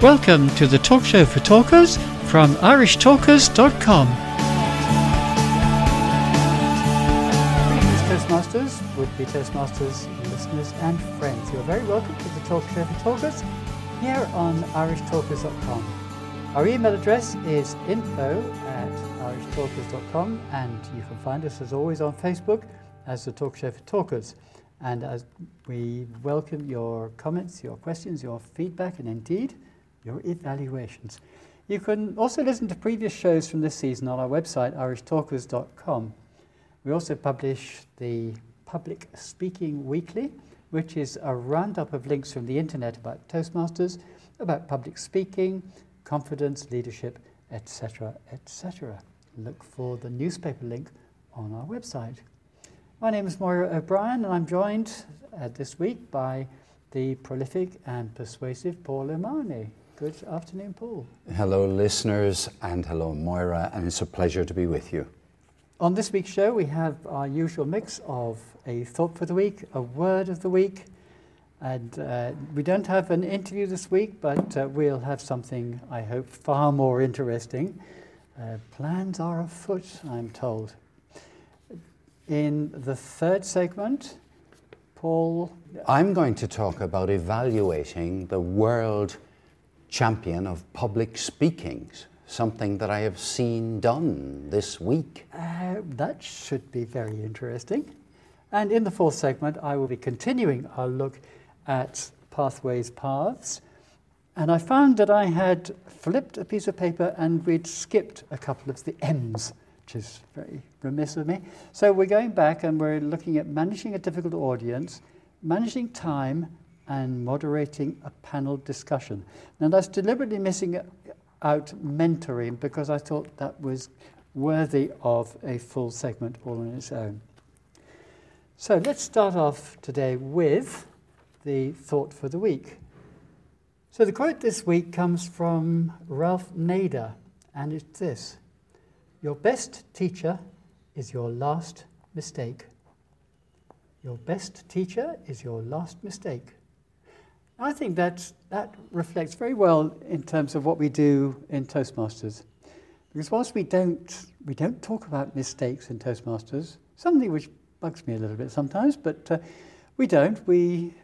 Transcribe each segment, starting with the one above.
Welcome to the talk show for talkers from irishtalkers.com. Greetings, Toastmasters, would be Toastmasters listeners and friends. You're very welcome to the talk show for talkers here on irishtalkers.com. Our email address is info at irishtalkers.com and you can find us as always on Facebook as the Talk Show for Talkers. And as we welcome your comments, your questions, your feedback, and indeed your evaluations. You can also listen to previous shows from this season on our website, irishtalkers.com. We also publish the Public Speaking Weekly, which is a roundup of links from the internet about Toastmasters, about public speaking, confidence, leadership, etc., etc. Look for the newspaper link on our website. My name is Moira O'Brien, and I'm joined uh, this week by the prolific and persuasive Paul O'Mahony. Good afternoon, Paul. Hello, listeners, and hello, Moira, and it's a pleasure to be with you. On this week's show, we have our usual mix of a thought for the week, a word of the week, and uh, we don't have an interview this week, but uh, we'll have something, I hope, far more interesting. Uh, plans are afoot, I'm told. In the third segment, Paul. I'm going to talk about evaluating the world champion of public speakings, something that I have seen done this week. Uh, that should be very interesting. And in the fourth segment, I will be continuing our look at pathways, paths. And I found that I had flipped a piece of paper and we'd skipped a couple of the M's, which is very remiss of me. So we're going back and we're looking at managing a difficult audience, managing time, and moderating a panel discussion. Now, that's deliberately missing out mentoring because I thought that was worthy of a full segment all on its own. So let's start off today with the thought for the week. So the quote this week comes from Ralph Nader, and it's this Your best teacher is your last mistake. Your best teacher is your last mistake. I think that, that reflects very well in terms of what we do in Toastmasters. Because whilst we don't, we don't talk about mistakes in Toastmasters, something which bugs me a little bit sometimes, but uh, we don't. We,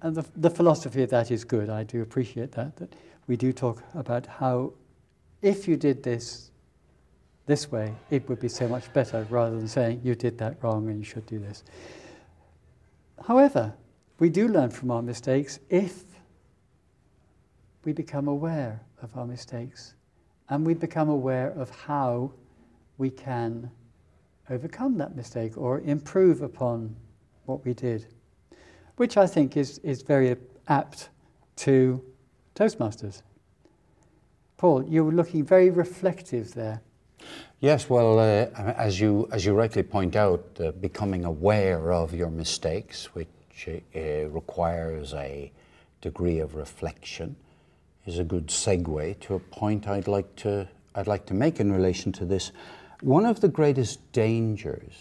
and the, the philosophy of that is good. I do appreciate that, that we do talk about how if you did this this way, it would be so much better rather than saying you did that wrong and you should do this. However, we do learn from our mistakes if we become aware of our mistakes and we become aware of how we can overcome that mistake or improve upon what we did, which I think is, is very apt to Toastmasters. Paul, you were looking very reflective there. Yes, well, uh, as, you, as you rightly point out, uh, becoming aware of your mistakes, which uh, requires a degree of reflection is a good segue to a point I'd like to, I'd like to make in relation to this. One of the greatest dangers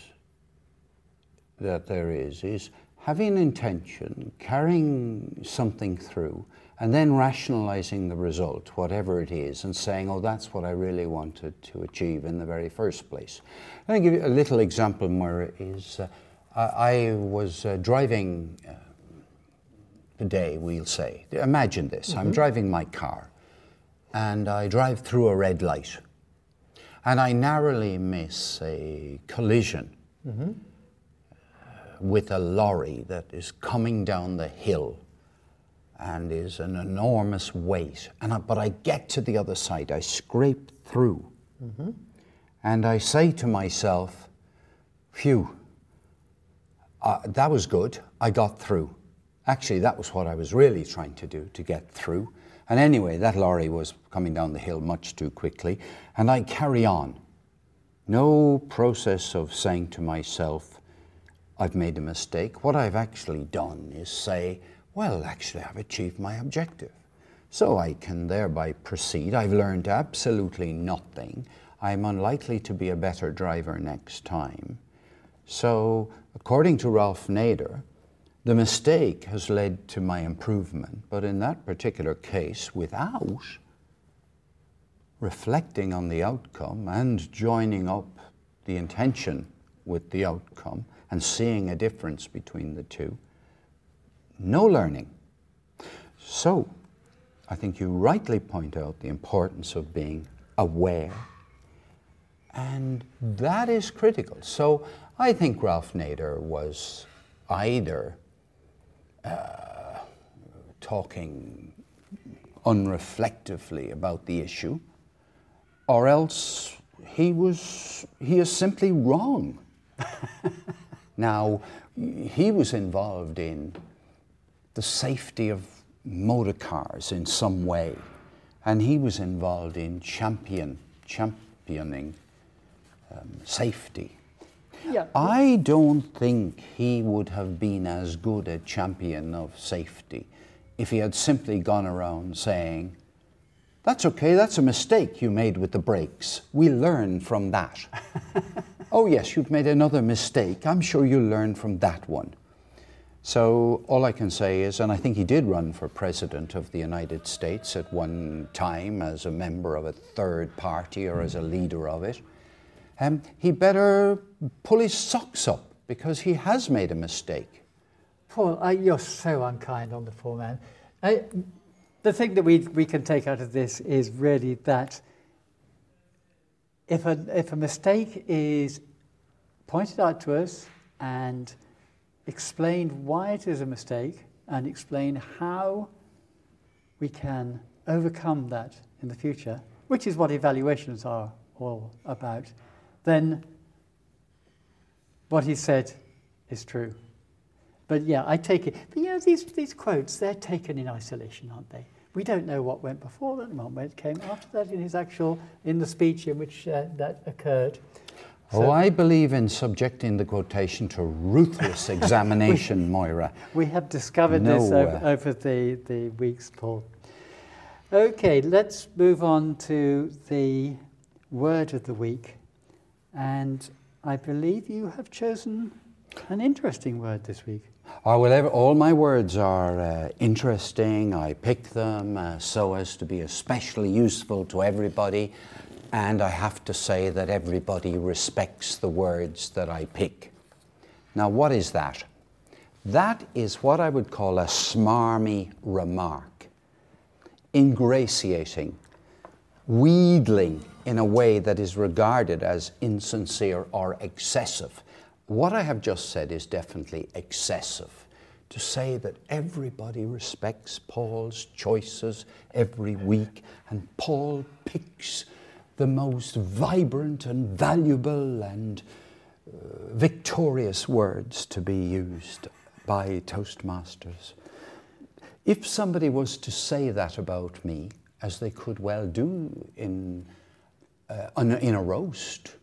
that there is is having an intention, carrying something through, and then rationalizing the result, whatever it is, and saying, oh, that's what I really wanted to achieve in the very first place. Let me give you a little example, is uh, I was uh, driving uh, today, we'll say. Imagine this mm-hmm. I'm driving my car and I drive through a red light and I narrowly miss a collision mm-hmm. with a lorry that is coming down the hill and is an enormous weight. And I, but I get to the other side, I scrape through, mm-hmm. and I say to myself, phew uh, that was good. I got through. Actually, that was what I was really trying to do, to get through. And anyway, that lorry was coming down the hill much too quickly, and I carry on. No process of saying to myself, I've made a mistake. What I've actually done is say, well, actually, I've achieved my objective. So I can thereby proceed. I've learned absolutely nothing. I'm unlikely to be a better driver next time. So according to Ralph Nader, The mistake has led to my improvement, but in that particular case, without reflecting on the outcome and joining up the intention with the outcome and seeing a difference between the two, no learning. So, I think you rightly point out the importance of being aware, and that is critical. So, I think Ralph Nader was either uh, talking unreflectively about the issue, or else he was he is simply wrong. now, he was involved in the safety of motor cars in some way, and he was involved in champion championing um, safety. Yeah. I don't think he would have been as good a champion of safety if he had simply gone around saying, That's okay, that's a mistake you made with the brakes. We learn from that. oh, yes, you've made another mistake. I'm sure you'll learn from that one. So, all I can say is, and I think he did run for president of the United States at one time as a member of a third party or as a leader of it um, he better pull his socks up because he has made a mistake. Paul, uh, you're so unkind on the poor man. I, the thing that we, we can take out of this is really that if a, if a mistake is pointed out to us and explained why it is a mistake and explain how we can overcome that in the future, which is what evaluations are all about, then what he said is true. But yeah, I take it. But yeah, these, these quotes, they're taken in isolation, aren't they? We don't know what went before that and what came after that in his actual, in the speech in which uh, that occurred. So, oh, I believe in subjecting the quotation to ruthless examination, we, Moira. We have discovered no, this over, over the, the weeks, Paul. Okay, let's move on to the word of the week. And I believe you have chosen an interesting word this week. Oh, well, all my words are uh, interesting. I pick them uh, so as to be especially useful to everybody. And I have to say that everybody respects the words that I pick. Now, what is that? That is what I would call a smarmy remark, ingratiating, wheedling in a way that is regarded as insincere or excessive. What I have just said is definitely excessive. To say that everybody respects Paul's choices every week and Paul picks the most vibrant and valuable and uh, victorious words to be used by Toastmasters. If somebody was to say that about me, as they could well do in, uh, in a roast.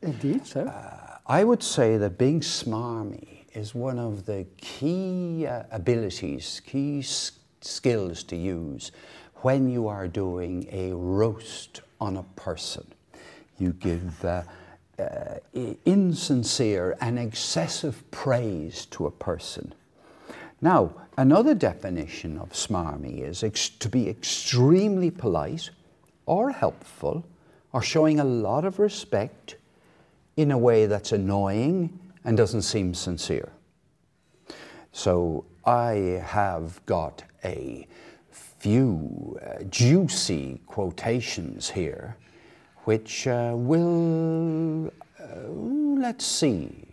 Indeed, so. Uh, I would say that being smarmy is one of the key uh, abilities, key s- skills to use when you are doing a roast on a person. You give uh, uh, insincere and excessive praise to a person. Now, Another definition of smarmy is ex- to be extremely polite or helpful or showing a lot of respect in a way that's annoying and doesn't seem sincere. So I have got a few uh, juicy quotations here, which uh, will, uh, let's see,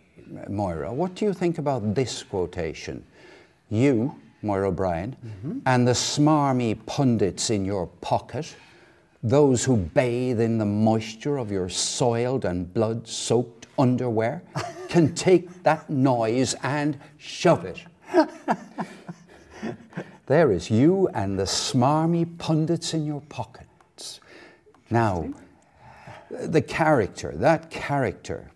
Moira, what do you think about this quotation? you, Moira O'Brien, mm-hmm. and the smarmy pundits in your pocket, those who bathe in the moisture of your soiled and blood soaked underwear, can take that noise and shove it. there is you and the smarmy pundits in your pockets. Now, the character, that character,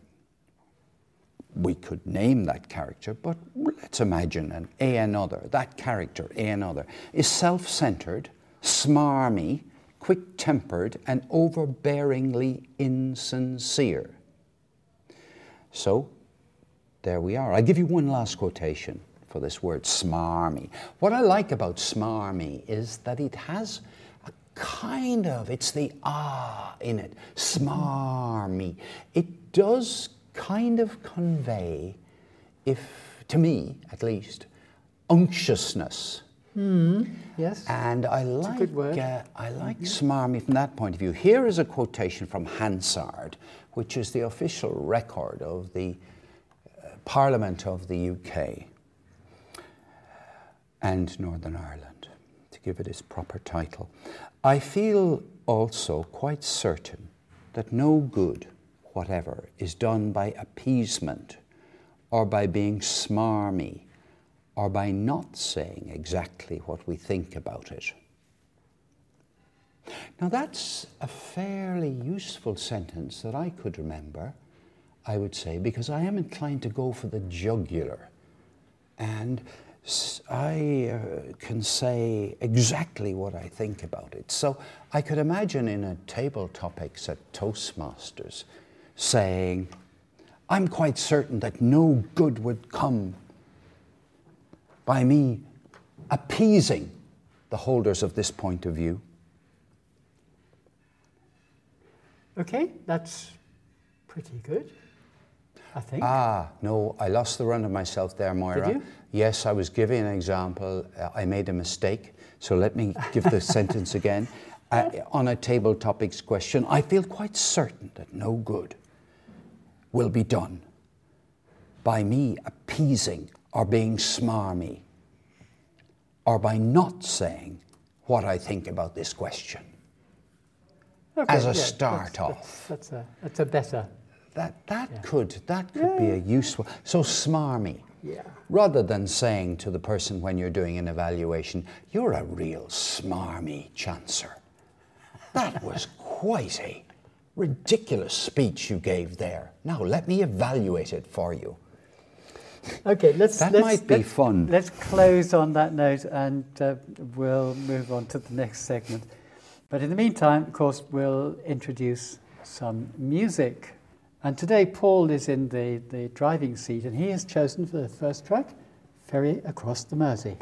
we could name that character, but let's imagine an a another. That character, a another, is self centered, smarmy, quick tempered, and overbearingly insincere. So, there we are. I'll give you one last quotation for this word smarmy. What I like about smarmy is that it has a kind of, it's the ah in it, smarmy. It does kind of convey, if to me at least, unctuousness. Yes. And I like. Uh, I like smarmy from that point of view. Here is a quotation from Hansard, which is the official record of the uh, Parliament of the UK and Northern Ireland, to give it its proper title. I feel also quite certain that no good whatever is done by appeasement or by being smarmy or by not saying exactly what we think about it. Now, that's a fairly useful sentence that I could remember, I would say, because I am inclined to go for the jugular. And I uh, can say exactly what I think about it. So I could imagine in a table topics at Toastmasters saying, I'm quite certain that no good would come by me appeasing the holders of this point of view. Okay, that's pretty good, I think. Ah, no, I lost the run of myself there, Moira. Did you? Yes, I was giving an example. Uh, I made a mistake. So let me give the sentence again. Uh, on a table topics question, I feel quite certain that no good will be done by me appeasing or being smarmy or by not saying what I think about this question. Okay, as a yeah, start that's, off. That's, that's, a, that's a better. That, that could, that could be a useful, so smarmy. Yeah. Rather than saying to the person when you're doing an evaluation, you're a real smarmy chancer. That was quite a ridiculous speech you gave there. Now let me evaluate it for you. Okay, let's. That let's, might be let's- fun. Let's close on that note and uh, we'll move on to the next segment. But in the meantime, of course, we'll introduce some music. And today, Paul is in the, the driving seat and he has chosen for the first track Ferry Across the Mersey.